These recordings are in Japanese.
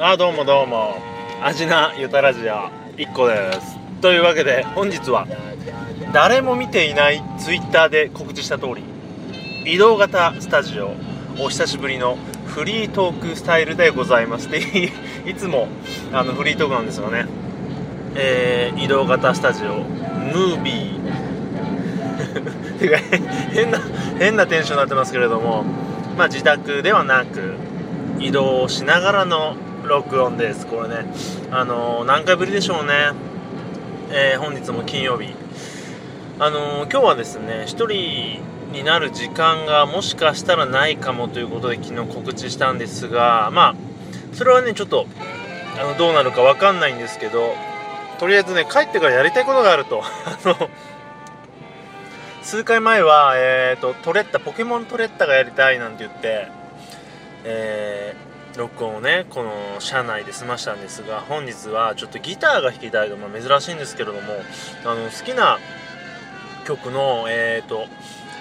あどうもどうも。味なゆたラジオ1個です。というわけで本日は誰も見ていないツイッターで告知した通り移動型スタジオお久しぶりのフリートークスタイルでございます。で いつもあのフリートークなんですよね、えー、移動型スタジオムービー。て か変な変なテンションになってますけれどもまあ自宅ではなく移動しながらの録音です。これねあのー、何回ぶりでしょうね、えー、本日も金曜日。あのー、今日はですね1人になる時間がもしかしたらないかもということで昨日告知したんですがまあそれはねちょっとあのどうなるか分かんないんですけどとりあえずね帰ってからやりたいことがあると。あの数回前は、えーと、トレッタポケモントレッタがやりたいなんて言って、えー録音をねこの車内で済ましたんですが本日はちょっとギターが弾きたいと、まあ、珍しいんですけれどもあの好きな曲のえ、ー、と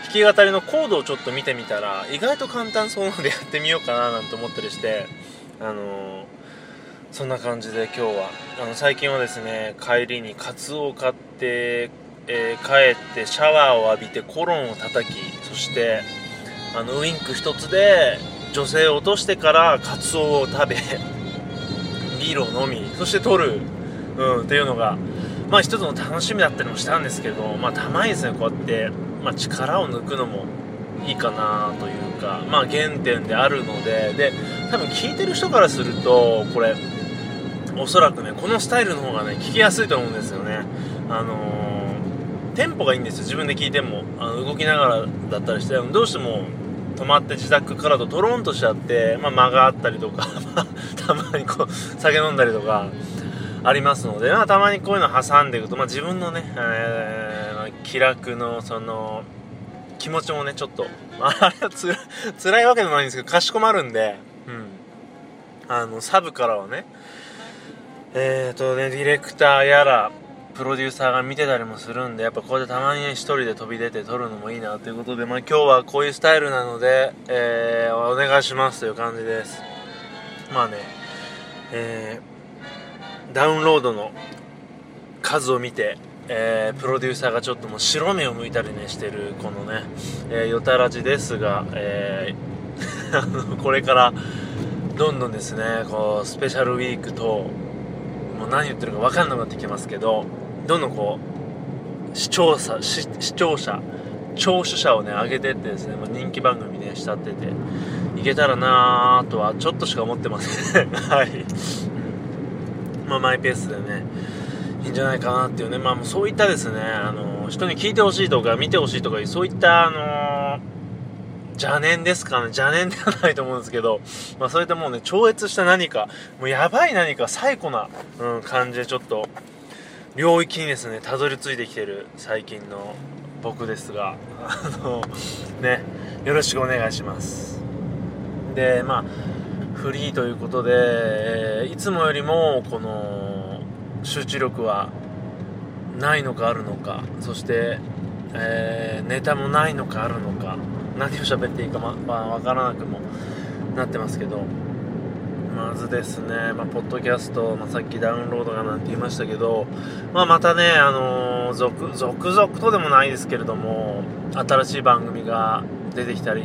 弾き語りのコードをちょっと見てみたら意外と簡単そうなのでやってみようかななんて思ったりしてあのそんな感じで今日はあの最近はですね帰りにカツオを買って、えー、帰ってシャワーを浴びてコロンを叩きそしてあのウインク一つで女性を落としてからカツオを食べ ビールを飲みそして取る、うん、っていうのがまあ一つの楽しみだったりもしたんですけどまあたまにですねこうやって、まあ、力を抜くのもいいかなというかまあ原点であるのでで多分聞いてる人からするとこれおそらくねこのスタイルの方がね聞きやすいと思うんですよね。あのー、テンポがいいんですよ。自分で聞いても。あの動きながらだったりして。どうしても止まって自宅からとトロンとしちゃって、まあ、間があったりとか たまにこう酒飲んだりとかありますので、まあ、たまにこういうの挟んでいくと、まあ、自分のね、えー、気楽のその気持ちもねちょっとあれはつら辛いわけでもないんですけどかしこまるんで、うん、あのサブからはね。えっ、ー、とねディレクターやらプロデューサーが見てたりもするんでやっぱこうやってたまにね1人で飛び出て撮るのもいいなということで、まあ、今日はこういうスタイルなので、えー、お願いしますという感じです。まあねえー、ダウンロードの数を見てえー、プロデューサーがちょっともう白目を向いたりねしてるこのね、えー、よたらじですが、えー、これからどんどんですねこうスペシャルウィークともう何言ってるか分かんなくなってきますけどどんどんこう視聴者視聴者聴取者をね上げてってですね、まあ、人気番組ね慕ってていけたらなーとはちょっとしか思ってません。はい。まあマイペースでねいいんじゃないかなっていうね。まあそういったですねあの人に聞いてほしいとか見てほしいとかそういったあの邪念ですかね。邪念ではないと思うんですけど、まあ、それでもうね超越した何かもうやばい何か最古な、うん、感じでちょっと領域にですねたどり着いてきてる最近の僕ですがあのねよろしくお願いします。でまあフリーということで、えー、いつもよりもこの集中力はないのかあるのかそして、えー、ネタもないのかあるのか何を喋っていいかま、まあ、分からなくもなってますけどまずですね、まあ、ポッドキャスト、まあ、さっきダウンロードがなんて言いましたけど、まあ、またね、あのー、続続々とでもないですけれども、新しい番組が出てきたり、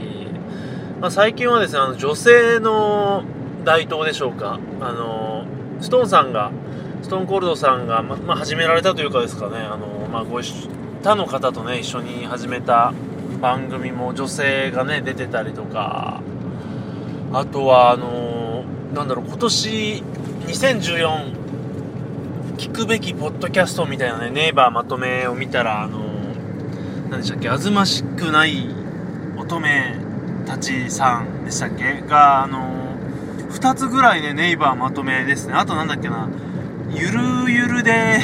まあ、最近はですね、あの女性の台頭でしょうか、あのー、ストーンさんが、ストーンコールドさんが、ままあ、始められたというかですかね、あのー、まあ、ご一他の方とね、一緒に始めた番組も女性がね、出てたりとか、あとは、あのなんだろう、今年2014聞くべきポッドキャストみたいなね、ネイバーまとめを見たら、あの何でしたっけ、あずましくない乙女たちさんでしたっけ？が、あの2つぐらいね、ネイバーまとめですね。あとなんだっけな、ゆるゆるで、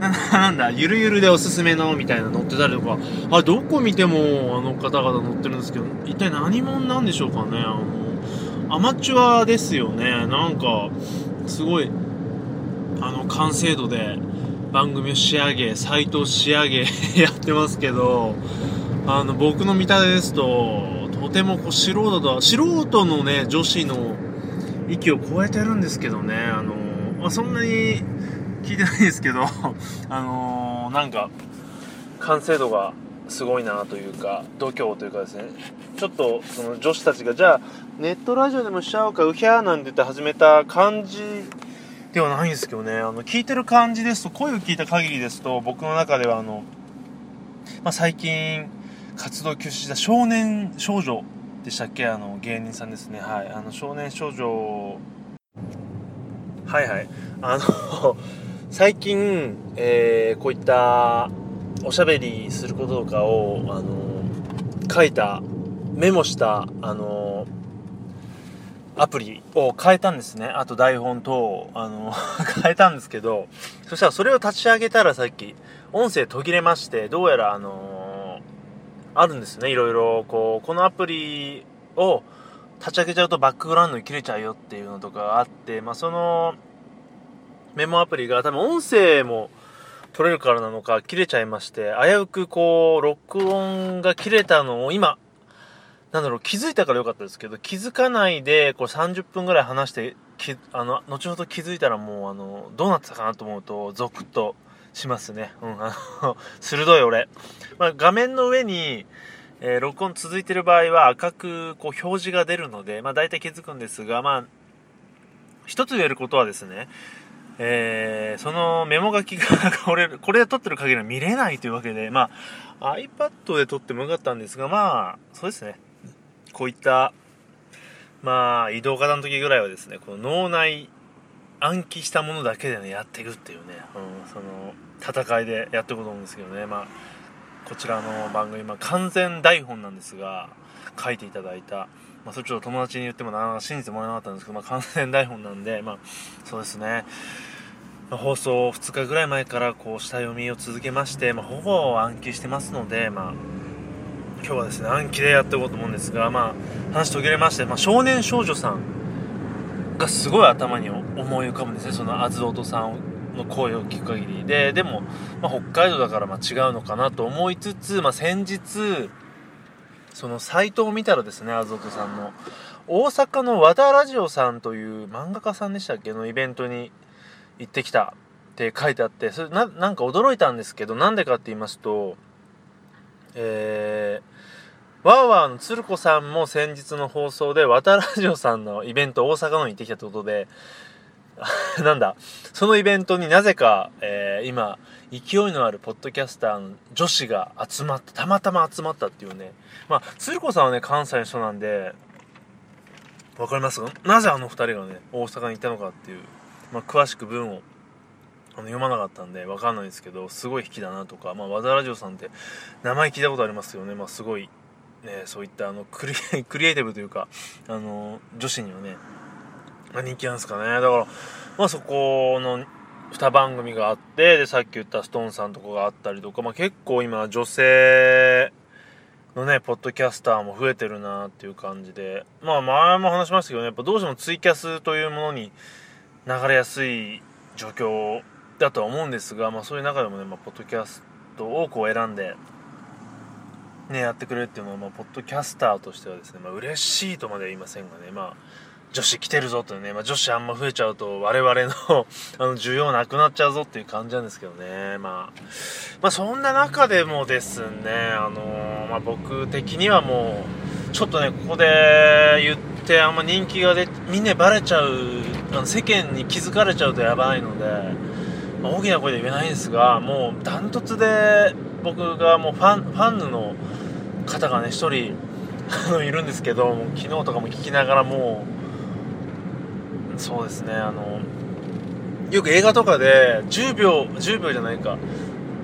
なんだ、ゆるゆるでおすすめのみたいな載ってたりとか、あ、どこ見てもあの方々載ってるんですけど、一体何者なんでしょうかね。あのアマチュアですよね。なんかすごいあの完成度で番組を仕上げサイトを仕上げ やってますけどあの僕の見た目ですととてもこう素人と素人のね女子の域を超えてるんですけどね。あの、まあ、そんなに聞いてないですけど あのなんか完成度がすごいなというか度胸というかですね。ちょっとその女子たちがじゃあネットラジオでもしちゃおうかうひゃーなんて言って始めた感じではないんですけどね。あの聞いてる感じですと声を聞いた限りですと僕の中ではあの、まあ、最近活動休止した少年少女でしたっけ？あの芸人さんですね。はい。あの少年少女。はいはい。あの 最近、えー、こういったおしゃべりすることとかをあの書いたメモしたあのアプリを変えたんですね。あと台本等、あの、変えたんですけど、そしたらそれを立ち上げたらさっき、音声途切れまして、どうやらあの、あるんですね。いろいろ、こう、このアプリを立ち上げちゃうとバックグラウンドに切れちゃうよっていうのとかがあって、まあ、その、メモアプリが多分音声も取れるからなのか切れちゃいまして、危うくこう、録音が切れたのを今、なんだろう、気づいたからよかったですけど、気づかないで、こう30分ぐらい話して、きあの、後ほど気づいたらもう、あの、どうなってたかなと思うと、ゾクッとしますね。うん、あの、鋭い俺。まあ、画面の上に、えー、録音続いてる場合は赤くこう表示が出るので、まあ大体気づくんですが、まあ、一つ言えることはですね、えー、そのメモ書きが これ、これで撮ってる限りは見れないというわけで、まあ、iPad で撮ってもよかったんですが、まあ、そうですね。こういった、まあ、移動型の時ぐらいはですね、この脳内暗記したものだけでね、やっていくっていうね、うん、その、戦いでやっていこうと思うんですけどね、まあ、こちらの番組、まあ、完全台本なんですが、書いていただいた、まあ、それちょっと友達に言ってもなかなか信じてもらえなかったんですけど、まあ、完全台本なんで、まあ、そうですね、まあ、放送2日ぐらい前からこう下読みを続けまして、まあ、ほぼ暗記してますので、まあ、今日はですね暗記でやっていこうと思うんですが、まあ、話途切れまして、まあ、少年少女さんがすごい頭に思い浮かぶんですね。そのあずおとさんの声を聞く限り。ででも、まあ、北海道だからまあ違うのかなと思いつつ、まあ、先日そのサイトを見たらですねあずおとさんの。大阪の和田ラジオさんという漫画家さんでしたっけ？のイベントに行ってきた。って書いてあってそれななんか驚いたんですけどなんでかって言いますとえーワーワーの鶴子さんも先日の放送で、渡ラジオさんのイベント大阪のに行ってきたってことで、なんだ、そのイベントになぜか、えー、今、勢いのあるポッドキャスターの女子が集まった、たまたま集まったっていうね。まあ、鶴子さんはね、関西の人なんで、わかります？なぜあの二人がね、大阪に行ったのかっていう、まあ、詳しく文をあの読まなかったんでわかんないですけど、すごい引きだなとか、まあ、和田ラジオさんって名前聞いたことありますよね。まあ、すごいね、そういったあの クリエイティブというか、あの、女子にはね、ま、人気なんですかね。だから、まあそこの2番組があって、で、さっき言ったストーンさんとかがあったりとか、まあ結構今女性のね、ポッドキャスターも増えてるなっていう感じで、まあ前も話しましたけどね、やっぱどうしてもツイキャスというものに流れやすい状況だとは思うんですが、まあそういう中でもね、まあ、ポッドキャストをこう選んで、ね、やってくれるっていうのは、まあ、ポッドキャスターとしてはですね、まあ、嬉しいとまでは言いませんがね、まあ、女子来てるぞとね、まあ、女子あんま増えちゃうと我々の あの需要なくなっちゃうぞっていう感じなんですけどね、まあ、まあそんな中でもですね、あのー、まあ、僕的にはもうちょっとねここで言ってあんま人気が出みんなバレちゃうあの世間に気づかれちゃうとやばいので、まあ、大きな声で言えないんですがもうダントツで僕がもうファンファンの方がね1人いるんですけど昨日とかも聞きながらもうそうですねあのよく映画とかで10秒10秒じゃないか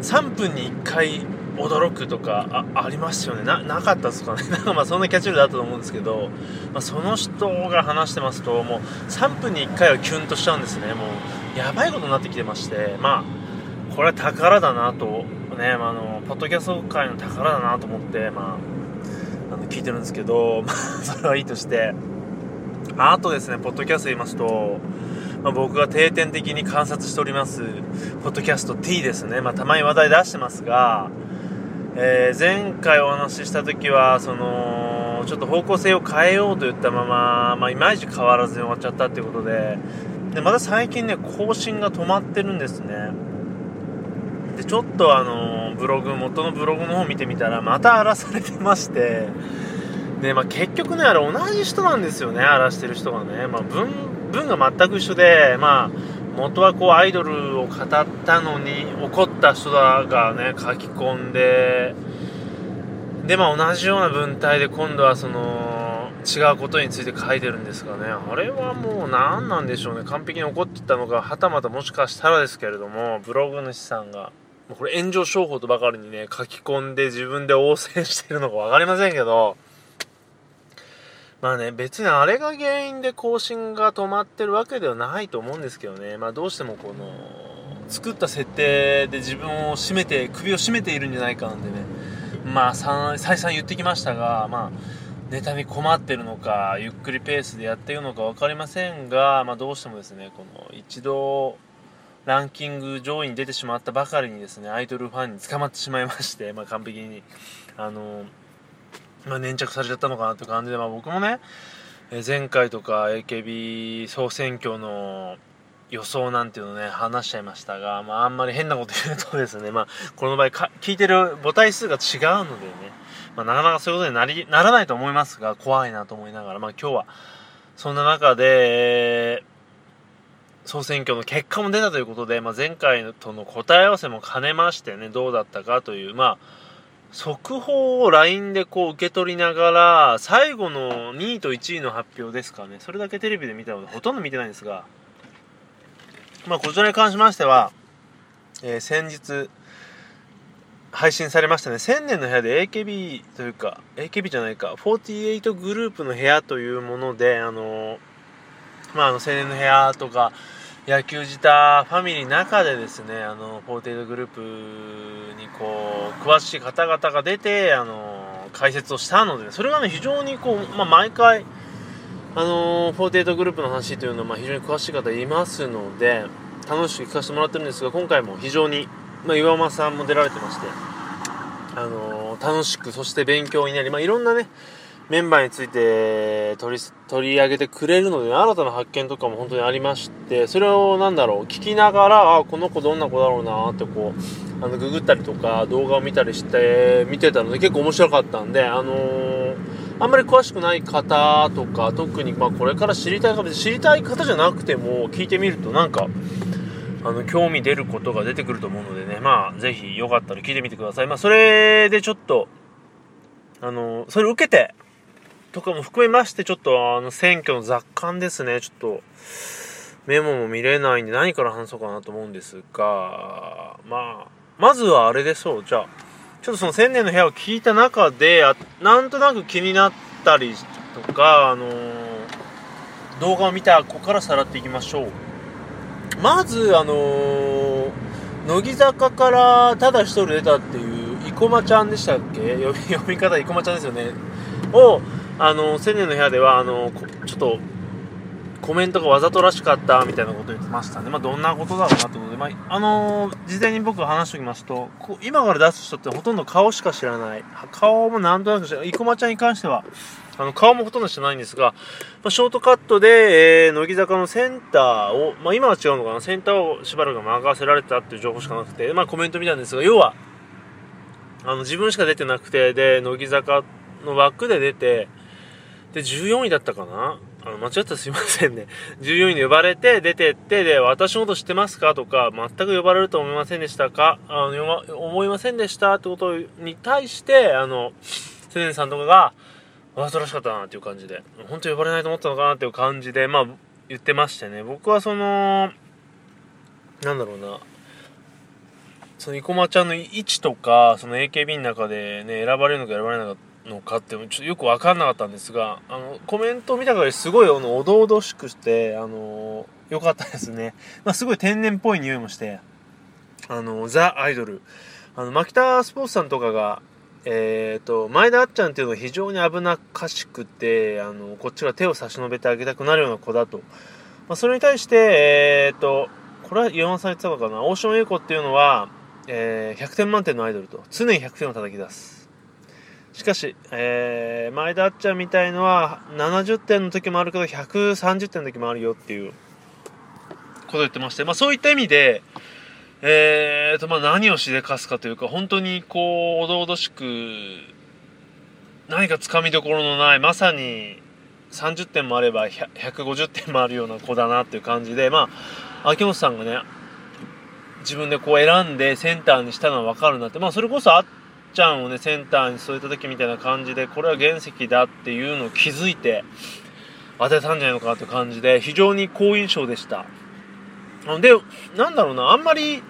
3分に1回驚くとかありますよね。なかったですかね。なんかまあそんなキャッチュールだったと思うんですけど、まあ、その人が話してますともう3分に1回はキュンとしちゃうんですね。もうやばいことになってきてましてまあこれは宝だなとね、まあ、あのポッドキャスト界の宝だなと思って、まあ、あの聞いてるんですけど、まあ、それはいいとしてあとですねポッドキャスト言いますとまあ、僕が定点的に観察しておりますポッドキャスト T ですね、まあ、たまに話題出してますが、えー、前回お話しした時はそのちょっと方向性を変えようと言ったまま、まあ、いまいち変わらずに終わっちゃったっていうことででまた最近ね更新が止まってるんですね。でちょっとあのブログ元のブログの方見てみたらまた荒らされてましてで、まあ、結局ねあれ同じ人なんですよね荒らしてる人がね、まあ、文文が全く一緒でまあ元はこうアイドルを語ったのに怒った人だがね書き込んででまあ同じような文体で今度はその違うことについて書いてるんですがね。あれはもう何なんでしょうね。完璧に怒ってたのかはたまたもしかしたらですけれどもブログ主さんがこれ炎上商法とばかりにね書き込んで自分で応戦してるのか分かりませんけどまあね別にあれが原因で更新が止まってるわけではないと思うんですけどね。まあどうしてもこの作った設定で自分を締めて首を絞めているんじゃないかなんでね。まあ再三言ってきましたがまあネタに困ってるのかゆっくりペースでやっているのか分かりませんが、まあ、どうしてもですねこの一度ランキング上位に出てしまったばかりにですねアイドルファンに捕まってしまいまして、まあ、完璧にあの、まあ、粘着されちゃったのかなという感じで、まあ、僕もね前回とか AKB 総選挙の予想なんていうのね話しちゃいましたが、まあ、あんまり変なこと言うとですね、まあ、この場合か聞いてる母体数が違うのでね、まあ、なかなかそういうことになりならないと思いますが怖いなと思いながら、まあ、今日はそんな中で、総選挙の結果も出たということで、まあ、前回との答え合わせも兼ねましてねどうだったかというまあ速報を LINE でこう受け取りながら最後の2位と1位の発表ですかね。それだけテレビで見たのでほとんど見てないんですが。まあこちらに関しましては、えー、先日配信されましたね。1000年の部屋で AKB というか AKB じゃないか。48グループの部屋というものであのまああの青年の部屋とか野球自体ファミリーの中でですねあのポーテイドグループにこう詳しい方々が出てあの解説をしたのでそれがね非常にこう、まあ、毎回あのフォーテイトグループの話というのは、まあ、非常に詳しい方いますので楽しく聞かせてもらってるんですが今回も非常に、まあ、岩間さんも出られてましてあの楽しくそして勉強になり、まあ、いろんなねメンバーについて取り取り上げてくれるので、新たな発見とかも本当にありまして、それをなんだろう、聞きながら、あ、この子どんな子だろうなってこう、あの、ググったりとか、動画を見たりして、見てたので結構面白かったんで、あのー、あんまり詳しくない方とか、特にまあこれから知りたい方、知りたい方じゃなくても、聞いてみるとなんか、あの、興味出ることが出てくると思うのでね、まあ、ぜひよかったら聞いてみてください。まあ、それでちょっと、あの、それを受けて、とかも含めまして、ちょっとあの選挙の雑感ですね、ちょっとメモも見れないんで何から話そうかなと思うんですが、まあ、まずはあれでそう、じゃあ、ちょっとその千年の部屋を聞いた中で、あなんとなく気になったりとか、あのー、動画を見た子からさらっていきましょう。まず、あのー、乃木坂からただ一人出たっていう、生駒ちゃんでしたっけ？読み読み方、生駒ちゃんですよね。を、あの千年の部屋ではあのちょっとコメントがわざとらしかったみたいなこと言ってましたね、まあ、どんなことだろうなってことで、まあ、あのー、事前に僕が話しておきますとこ今から出す人ってほとんど顔しか知らない。顔もなんとなく知らない。生駒ちゃんに関してはあの顔もほとんど知らないんですが、まあ、ショートカットで、えー、乃木坂のセンターを、まあ、今は違うのかな。センターをしばらく任せられたっていう情報しかなくて、まあ、コメント見たんですが要はあの自分しか出てなくてで乃木坂の枠で出てで、14位だったかな？あの、間違ったらすいませんね。14位に呼ばれて、出てって、で、私のこと知ってますか？とか、全く呼ばれると思いませんでしたか？あの、思いませんでしたってことに対して、あの、セネンさんとかが、わざとらしかったなっていう感じで、本当呼ばれないと思ったのかなっていう感じで、まあ、言ってましてね、僕はその、なんだろうな、その生駒ちゃんの位置とか、その AKB の中でね、選ばれるのか選ばれなかったのかってちょっとよく分かんなかったんですがあのコメントを見た限りすごいあのおどおどしくしてあの良かったですね、まあ、すごい天然っぽい匂いもしてあのザ・アイドル。あの牧田スポーツさんとかがえーと、前田あっちゃんっていうのは非常に危なっかしくてあのこっちが手を差し伸べてあげたくなるような子だと。まあ、それに対して、えー、っと、これは岩間さん言ってたのかな、オーションエイコっていうのは、えー、100点満点のアイドルと、常に100点を叩き出す。しかし、えー、前田あっちゃんみたいのは70点の時もあるけど130点の時もあるよっていうことを言ってまして、まあ、そういった意味で、えーとまあ、何をしでかすかというか本当にこうおどおどしく何かつかみどころのないまさに30点もあれば150点もあるような子だなっていう感じでまあ秋元さんがね自分でこう選んでセンターにしたのは分かるなってまあそれこそあっちゃんをねセンターに添えた時みたいな感じでこれは原石だっていうのを気づいて当てたんじゃないのかなって感じで非常に好印象でした。でなんだろうなあんまり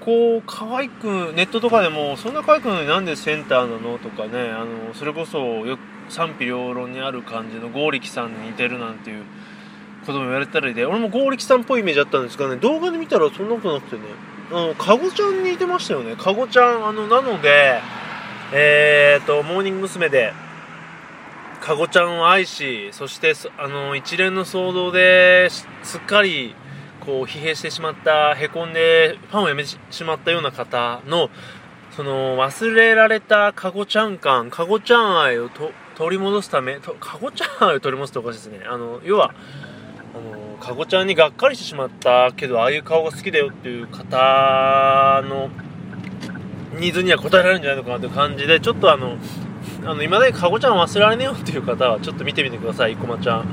こう可愛くネットとかでもそんな可愛くのになんでセンターなのとかねあのそれこそよく賛否両論にある感じの剛力さんに似てるなんていうことも言われたりで俺も剛力さんっぽいイメージあったんですがね動画で見たらそんなことなくてねあのかごちゃんに似てましたよね。かごちゃんあのなのでえーとモーニング娘。でかごちゃんを愛しそしてあの一連の騒動ですっかりこう疲弊してしまったへこんでファンを辞めてしまったような方のその忘れられたかごちゃん感かごちゃん愛を取り戻すためとかごちゃん愛を取り戻すっておかしいですねあの要はあのかごちゃんにがっかりしてしまったけどああいう顔が好きだよっていう方のニーズには応えられるんじゃないのかなという感じでちょっとあのあの今だけかごちゃん忘れられねえよっていう方はちょっと見てみてください生駒ちゃん。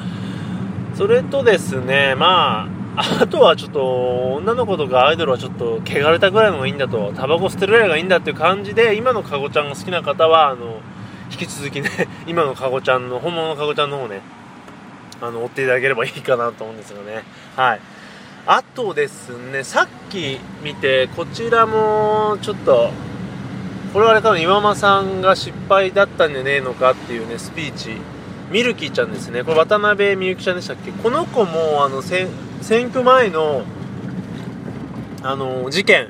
それとですねまああとはちょっと女の子とかアイドルはちょっと汚れたぐらいのがいいんだとタバコ捨てるぐらいがいいんだっていう感じで今のかごちゃんが好きな方はあの引き続きね 今のかごちゃんの本物のかごちゃんの方ねあの追っていただければいいかなと思うんですよね。はい。あとですねさっき見てこちらもちょっとこれはあれ多分岩間さんが失敗だったんじゃねえのかっていうねスピーチ。ミルキーちゃんですね。これ渡辺美幸ちゃんでしたっけ？この子もあの選挙前のあの事件。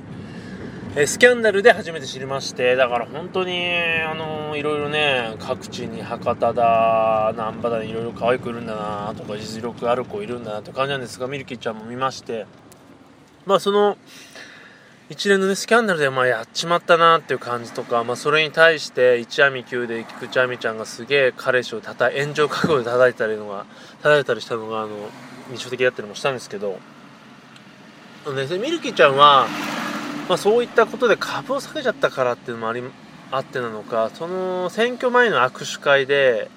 えスキャンダルで初めて知りましてだから本当にあのいろいろね各地に博多だ難波だいろいろ可愛くいるんだなとか実力ある子いるんだなって感じなんですがミルキーちゃんも見ましてまあその一連のねスキャンダルでまあやっちまったなっていう感じとか、まあ、それに対して一網級で菊池亜美ちゃんがすげえ彼氏をたた炎上覚悟で叩いたりのが叩いたりしたのがあの印象的だったりもしたんですけど。あの、ね、ミルキーちゃんは、まあ、そういったことで株を下げちゃったからっていうのもありあってなのかその選挙前の握手会で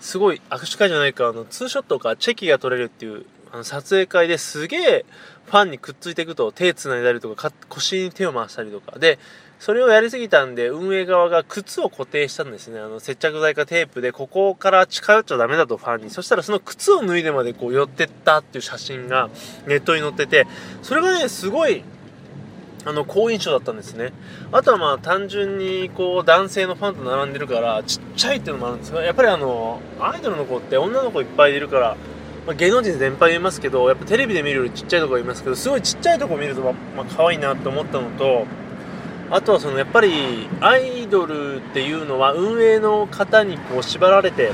すごい握手会じゃないかあのツーショットかチェキが取れるっていうあの撮影会ですげえファンにくっついていくと手つないだりとか腰に手を回したりとか。でそれをやりすぎたんで運営側が靴を固定したんですね。あの接着剤かテープでここから近寄っちゃダメだとファンに。そしたらその靴を脱いでまでこう寄ってったっていう写真がネットに載ってて。それがねすごいあの好印象だったんですね。あとはまあ単純にこう男性のファンと並んでるからちっちゃいっていうのもあるんですがやっぱりあのアイドルの子って女の子いっぱいいるからまあ、芸能人全般言いますけどやっぱテレビで見るよりちっちゃいとこいますけどすごいちっちゃいとこ見るとまあ可愛いなと思ったのとあとはそのやっぱりアイドルっていうのは運営の方にこう縛られて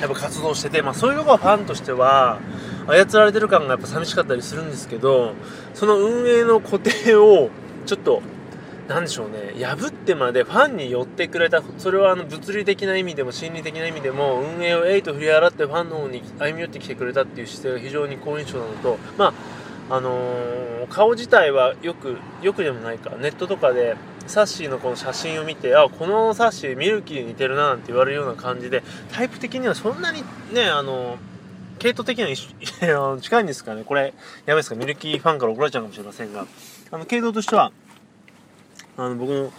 やっぱ活動してて、まあ、そういうのがファンとしては操られてる感がやっぱ寂しかったりするんですけどその運営の固定をちょっと何でしょうね破ってまでファンに寄ってくれたそれはあの物理的な意味でも心理的な意味でも運営をえいと振り払ってファンの方に歩み寄ってきてくれたっていう姿勢が非常に好印象なのとまああのー、顔自体はよくよくでもないかネットとかでサッシーのこの写真を見てあこのサッシーミルキーに似てるななんて言われるような感じでタイプ的にはそんなにねあのー系統的には 近いんですかね。これやばいですか。ミルキーファンから怒られちゃうかもしれませんが。あの系統としてはあの僕の、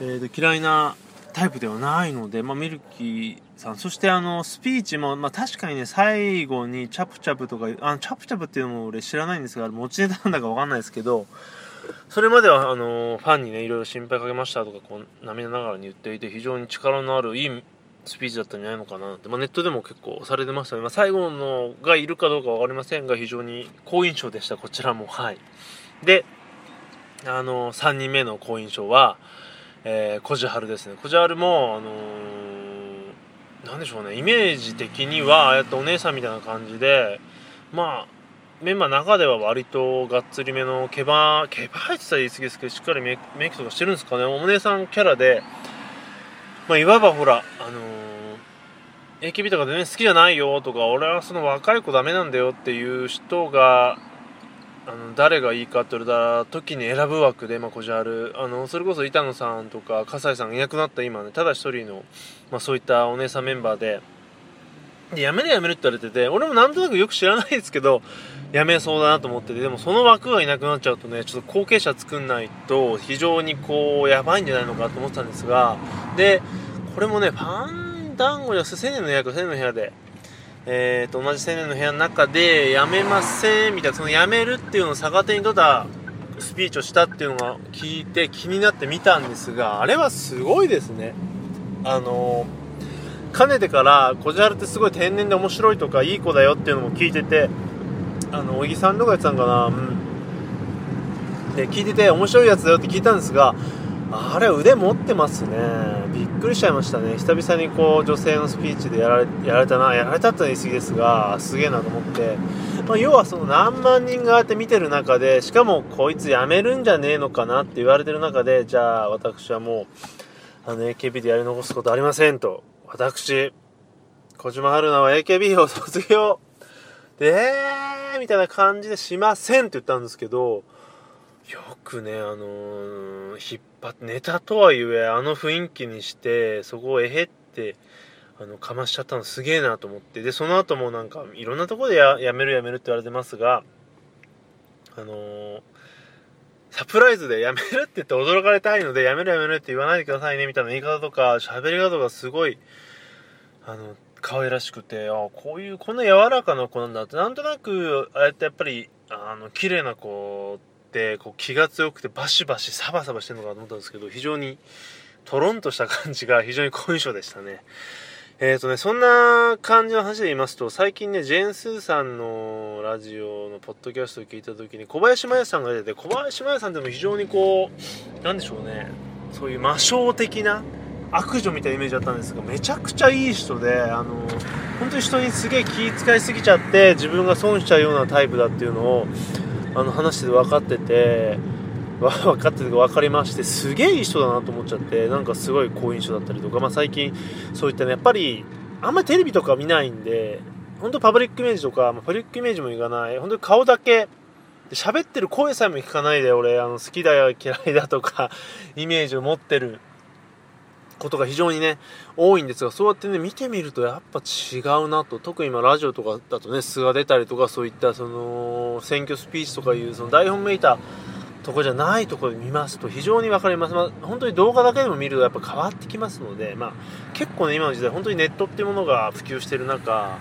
えーと、嫌いなタイプではないので、まあ、ミルキーさん。そしてあのスピーチも、まあ、確かにね最後にチャプチャプとかあのチャプチャプっていうのも俺知らないんですが持ちネタなんだか分かんないですけどそれまではあのファンにねいろいろ心配かけましたとかこう涙ながらに言っていて非常に力のあるいいスピーチだったんじゃないのかなって、まあ、ネットでも結構されてましたね、まあ、最後のがいるかどうか分かりませんが非常に好印象でしたこちらも。はい。であの3人目の好印象は、えー、コジハルですね。コジハルもあのー、なんでしょうね。イメージ的にはああやってお姉さんみたいな感じでまあメンバーの中では割とがっつりめの毛羽毛羽入ってたら言い過ぎですけどしっかりメイクとかしてるんですかね。お姉さんキャラでまあいわばほらあのー、AKB とか全然好きじゃないよとか俺はその若い子ダメなんだよっていう人があの誰がいいかって言われた時に選ぶ枠で、まあ、こじある。あのそれこそ板野さんとか葛西さんがいなくなった今ねただ一人の、まあ、そういったお姉さんメンバーで。で辞める辞めるって言われてて俺もなんとなくよく知らないですけど辞めそうだなと思っててでもその枠がいなくなっちゃうとねちょっと後継者作んないと非常にこうやばいんじゃないのかと思ってたんですがでこれもねファン団子じゃ1000年の部屋か1000年の部屋でえー、と同じ青年の部屋の中で辞めませんみたいなその辞めるっていうのを逆手に取ったスピーチをしたっていうのが聞いて気になって見たんですがあれはすごいですね。あのかねてからこじはるってすごい天然で面白いとかいい子だよっていうのも聞いててあの小木さんとかやってたんかな。うん。で聞いてて面白いやつだよって聞いたんですがあれ腕持ってますね。びっくりしちゃいましたね。久々にこう女性のスピーチでやられやられたな。やられたって言い過ぎですがすげえなと思って、まあ、要はその何万人があって見てる中でしかもこいつ辞めるんじゃねえのかなって言われてる中でじゃあ私はもうあの AKB でやり残すことありませんと。私小島春菜は AKB を卒業。でみたいな感じでしませんって言ったんですけどよくね、あのー、引っ張って、ネタとはいえ、あの雰囲気にして、そこをえへって、あの、かましちゃったのすげえなと思って、で、その後もなんか、いろんなとこでややめるやめるって言われてますが、あのー、サプライズでやめるって言って驚かれたいので、やめるやめるって言わないでくださいね、みたいな言い方とか、喋り方がすごい、あの、可愛らしくて、あこういう、こんな柔らかな子なんだって、なんとなく、ああやってやっぱり、あの、綺麗な子ってこう気が強くてバシバシサバサバしてるのかと思ったんですけど非常にトロンとした感じが非常に好印象でしたね。えっ、ー、とねそんな感じの話で言いますと最近ねジェーン・スーさんのラジオのポッドキャストを聞いた時に小林麻也さんが出てて小林麻也さんでも非常にこうなんでしょうね。そういう魔性的な悪女みたいなイメージだったんですがめちゃくちゃいい人であの本当に人にすげえ気遣いすぎちゃって自分が損しちゃうようなタイプだっていうのをあの話で分かってて分かってて分かりましてすげえいい人だなと思っちゃってなんかすごい好印象だったりとか、まあ、最近そういったねやっぱりあんまりテレビとか見ないんで本当パブリックイメージとか、まあ、パブリックイメージもいかない。本当に顔だけ喋ってる声さえも聞かないで俺あの好きだよ嫌いだとかイメージを持ってる。ことが非常にね多いんですがそうやってね見てみるとやっぱ違うなと。特に今ラジオとかだとね素が出たりとかそういったその選挙スピーチとかいうその台本めいたとこじゃないところで見ますと非常に分かります、まあ、本当に動画だけでも見るとやっぱ変わってきますので、まあ、結構ね今の時代本当にネットっていうものが普及してる中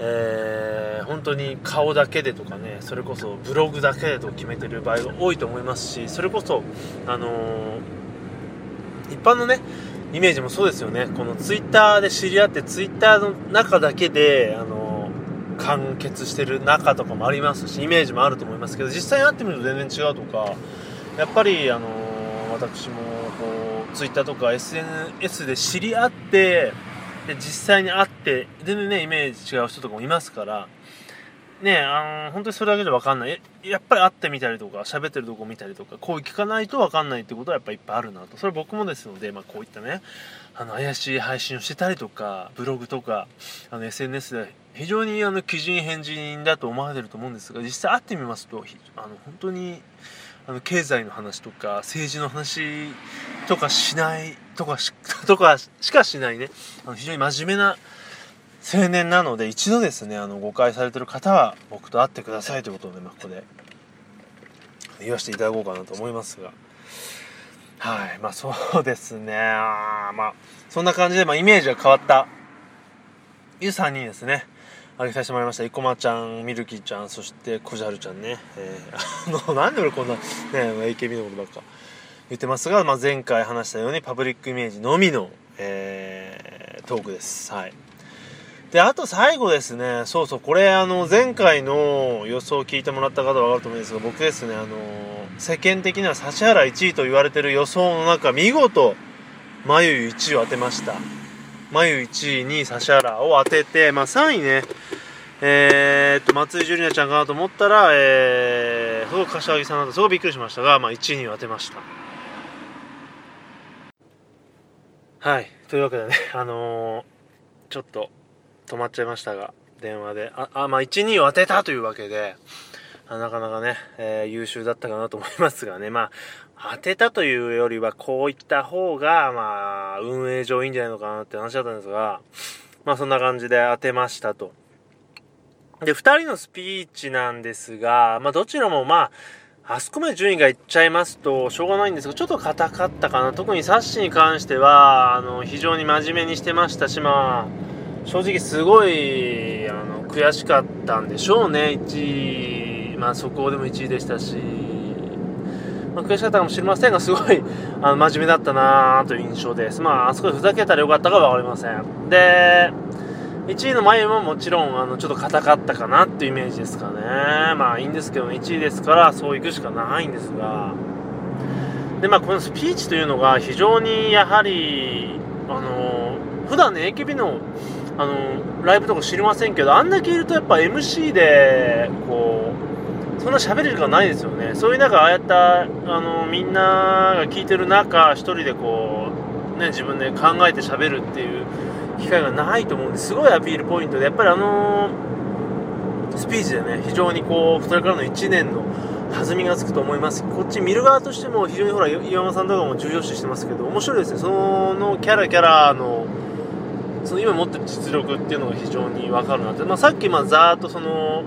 えー、本当に顔だけでとかねそれこそブログだけでと決めてる場合が多いと思いますしそれこそあのー一般のねイメージもそうですよね。このツイッターで知り合ってツイッターの中だけであの完結してる中とかもありますしイメージもあると思いますけど実際に会ってみると全然違うとかやっぱりあの私もこうツイッターとか SNS で知り合ってで実際に会って全然ねイメージ違う人とかもいますからねあの本当にそれだけじゃ分かんない。やっぱり会ってみたりとか喋ってるとこ見たりとか声聞かないと分かんないってことはやっぱいっぱいあるなと。それ僕もですので、まあ、こういったねあの怪しい配信をしてたりとかブログとかあの SNS で非常にあの基人変人だと思われると思うんですが実際会ってみますとあの本当にあの経済の話とか政治の話とかしないとかし とかしかしないねあの非常に真面目な青年なので一度ですねあの誤解されてる方は僕と会ってくださいということで、まあ、ここで。言わせていただこうかなと思いますが。はい。まあそうですね。あまあそんな感じで、まあ、イメージが変わった。いう3人ですね。あげさせてもらいました。生駒ちゃんミルキーちゃんそしてこじはるちゃんね、えー、あのなんで俺こんなね AKB のことばっか言ってますが、まあ、前回話したようにパブリックイメージのみの、えー、トークです。はい。で、あと最後ですね、そうそう、これ、あの、前回の予想を聞いてもらった方はわかると思うんですが、僕ですね、あの、世間的には指原1位と言われてる予想の中、見事、眉1位を当てました。眉1位に指原を当てて、まあ3位ね、えー、っと松井樹里奈ちゃんかなと思ったら、えー、すごく柏木さんだとすごいびっくりしましたが、まあ、1位に当てました。はい。というわけでねあのー、ちょっと止まっちゃいましたが電話で。ああまあ1、2を当てたというわけでなかなかね、えー、優秀だったかなと思いますがね。まあ当てたというよりはこういった方がまあ運営上いいんじゃないのかなって話だったんですがまあそんな感じで当てましたと。で、二人のスピーチなんですが、まあ、どちらもまあ、あそこまで順位がいっちゃいますと、しょうがないんですが、ちょっと硬かったかな。特にサッシに関しては、あの、非常に真面目にしてましたし、まあ、正直すごい、あの、悔しかったんでしょうね。1位、まあ、そこでも1位でしたし、まあ、悔しかったかもしれませんが、すごい、あの、真面目だったなという印象です。まあ、あそこでふざけたらよかったかはわかりません。で、1位の眉ももちろんあのちょっと硬かったかなっていうイメージですかねまあいいんですけどね1位ですからそういくしかないんですがでまあこのスピーチというのが非常にやはりあの普段ね AKB のあのライブとか知りませんけどあんだけいるとやっぱ MC でこうそんな喋れる時間ないですよね。そういう中ああやったあのみんなが聞いてる中1人でこうね自分で考えて喋るっていう機会がないと思うんですごいアピールポイントでやっぱりあの、スピーチでね非常にこうそれからの1年の弾みがつくと思います。こっち見る側としても非常にほら岩間さんとかも重要視してますけど面白いですね。そのキャラキャラのその今持ってる実力っていうのが非常に分かるなって、まあ、さっきまあざーっとその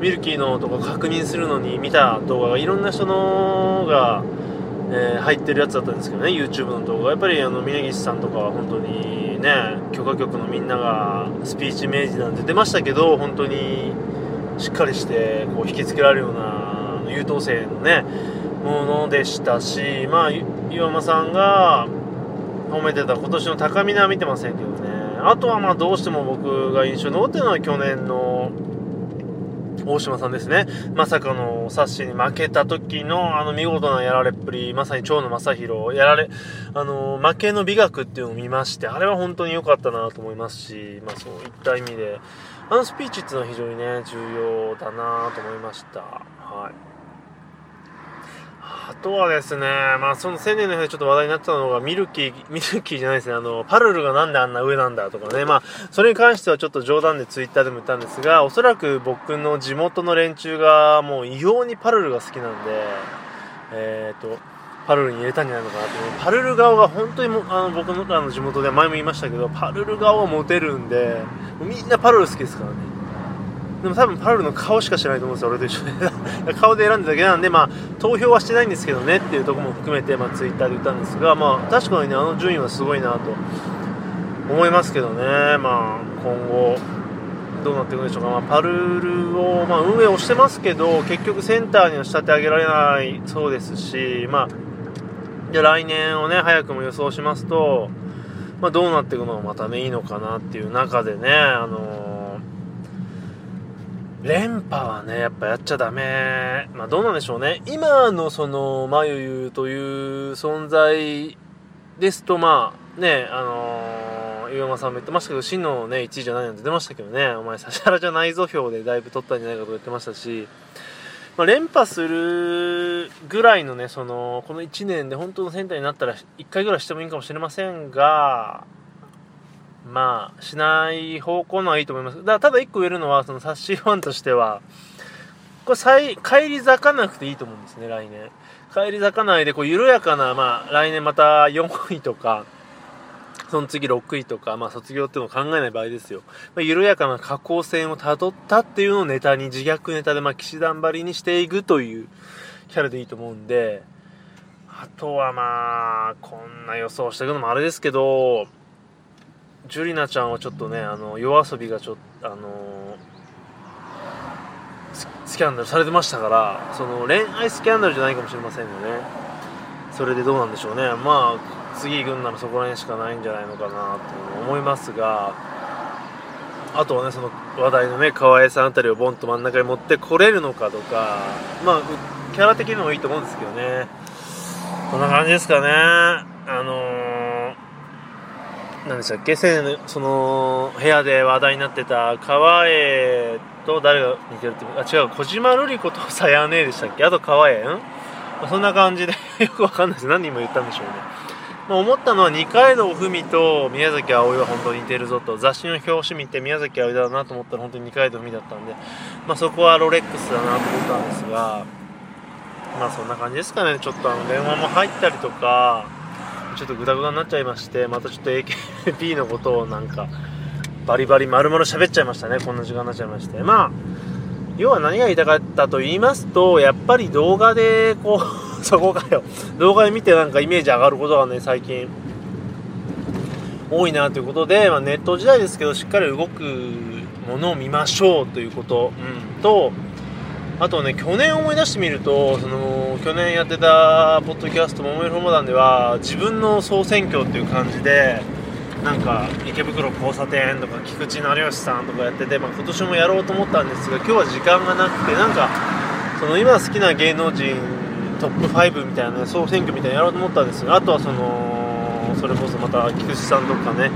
ミルキーのとか確認するのに見た動画がいろんな人のがえー、入ってるやつだったんですけどね YouTube の動画。やっぱりあの峯岸さんとかは本当にね許可局のみんながスピーチ明治なんて出ましたけど本当にしっかりしてこう引きつけられるような優等生のねものでしたしまあ岩間さんが褒めてた今年の高見は見てませんけどねあとはまあどうしても僕が印象に残ってるのは去年の大島さんですね。まさかのサッシに負けた時のあの見事なやられっぷり、まさに蝶野正宏、やられ、あの、負けの美学っていうのを見まして、あれは本当に良かったなと思いますし、まあそういった意味で、あのスピーチっていうのは非常にね、重要だなと思いました。はい。あとはですね、まあその青年の日でちょっと話題になってたのが、ミルキー、ミルキーじゃないですね、あの、パルルがなんであんな上なんだとかね、まあ、それに関してはちょっと冗談でツイッターでも言ったんですが、おそらく僕の地元の連中がもう異様にパルルが好きなんで、えっ、ー、と、パルルに入れたんじゃないのかなとパルル顔が本当にもあの僕のあの地元で前も言いましたけど、パルル顔はモテるんで、みんなパルル好きですからね。でも多分パルルの顔しか知らないと思うんですよ、俺と一緒で。顔で選んだだけなん。で、まあ、投票はしてないんですけどね。っていうところも含めて、まあ、ツイッターで言ったんですが、まあ、確かにね、あの順位はすごいなと思いますけどね、まあ、今後、どうなっていくんでしょうか、まあ、パルルを、まあ、運営をしてますけど、結局センターには仕立て上げられない。そうですし、まあ、じゃ来年をね、早くも予想しますと、まあ、どうなっていくのがまたね、いいのかなっていう中でね、あのー連覇はね、やっぱやっちゃダメ。まあどうなんでしょうね。今のその、まゆゆという存在ですと、まあね、あのー、岩間さんも言ってましたけど、真のね、1位じゃないなんて出ましたけどね、お前、指原じゃないぞ票でだいぶ取ったんじゃないかと言ってましたし、まあ、連覇するぐらいのね、その、この1年で本当のセンターになったら1回ぐらいしてもいいかもしれませんが、まあ、しない方向のはいいと思います。だからただ1個言えるのは、そのサッシーファンとしては、これ再、帰り咲かなくていいと思うんですね、来年。帰り咲かないで、こう、緩やかな、まあ、来年また4位とか、その次6位とか、まあ、卒業っていうのを考えない場合ですよ。まあ、緩やかな下降線をたどったっていうのをネタに、自虐ネタで、まあ、騎士団張りにしていくというキャラでいいと思うんで、あとはまあ、こんな予想していくのもあれですけど、ジュリナちゃんはちょっとねあの夜遊びがちょっとあのスキャンダルされてましたからその恋愛スキャンダルじゃないかもしれませんよね。それでどうなんでしょうね。まあ次行くんならそこら辺しかないんじゃないのかなと思いますがあとはねその話題のね河合さんあたりをボンと真ん中に持ってこれるのかとかまあキャラ的にもいいと思うんですけどね。こんな感じですかね。あのー何でしたっけ？せその部屋で話題になってた川栄と誰が似てるってあ違う小島瑠璃子とさやねでしたっけ？あと川栄？ん、そんな感じで よくわかんないです。何人も言ったんでしょうね、まあ、思ったのは二階堂ふみと宮崎あおいは本当に似てるぞと。雑誌の表紙見て宮崎あおいだなと思ったら本当に二階堂ふみだったんで、まあ、そこはロレックスだなと思ったんですがまあそんな感じですかね。ちょっとあの電話も入ったりとかちょっとグダグダになっちゃいましてまたちょっと AKB のことをなんかバリバリ丸々喋っちゃいましたね。こんな時間になっちゃいまして。まあ要は何が言いたかったと言いますとやっぱり動画でこう そこかよ。動画で見てなんかイメージ上がることがね最近多いなということで、まあ、ネット時代ですけどしっかり動くものを見ましょうということ、うん、とあとね去年思い出してみるとその去年やってたポッドキャスト「ももいろもだん」では自分の総選挙っていう感じでなんか池袋交差点とか菊池成吉さんとかやってて、まあ、今年もやろうと思ったんですが今日は時間がなくてなんかその今好きな芸能人トップ5みたいな、総選挙みたいなやろうと思ったんですがあとはそのそれこそまた菊池さんとかね、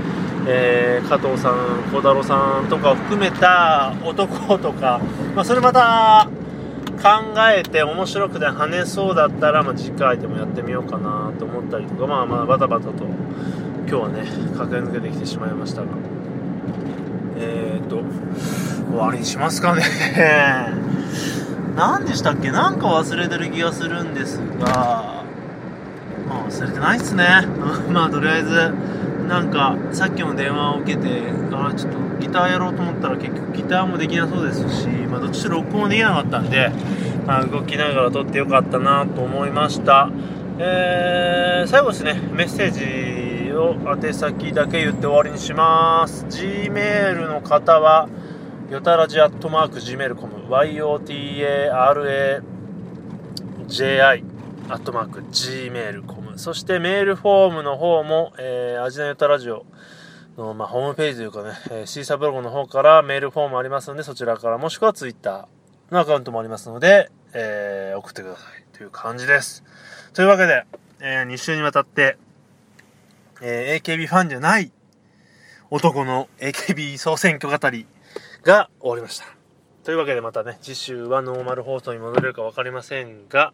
えー、加藤さん孝太郎さんとかを含めた男とか、まあ、それまた考えて面白くて跳ねそうだったら、まあ、次回でもやってみようかなと思ったりとかまあまあバタバタと今日はね駆け抜けてきてしまいましたが。えーと終わりにしますかね。何でしたっけ？なんか忘れてる気がするんですが。まあ忘れてないっすね。まあとりあえずなんかさっきも電話を受けてあちょっとギターやろうと思ったら結局ギターもできなそうですし、まあ、どっち録音もできなかったんで、まあ、動きながら撮ってよかったなと思いました、えー、最後ですねメッセージを宛先だけ言って終わりにします。Gmail の方はよたらじアットマーク Gmail.com YOTARAJI アットマーク Gmail.com そしてメールフォームの方も、えー、アジナユタラジオの、まあ、ホームページというかね、えー、シーサーブログの方からメールフォームありますので、そちらからもしくはツイッターのアカウントもありますので、えー、送ってくださいという感じです。というわけで、えー、2週にわたって、えー、AKB ファンじゃない男の AKB 総選挙語りが終わりました。というわけでまたね、次週はノーマル放送に戻れるか分かりませんが、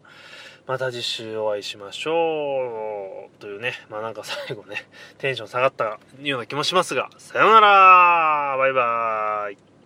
また次週お会いしましょう。というね、まあなんか最後ね、テンション下がったような気もしますが、さようなら。バイバーイ。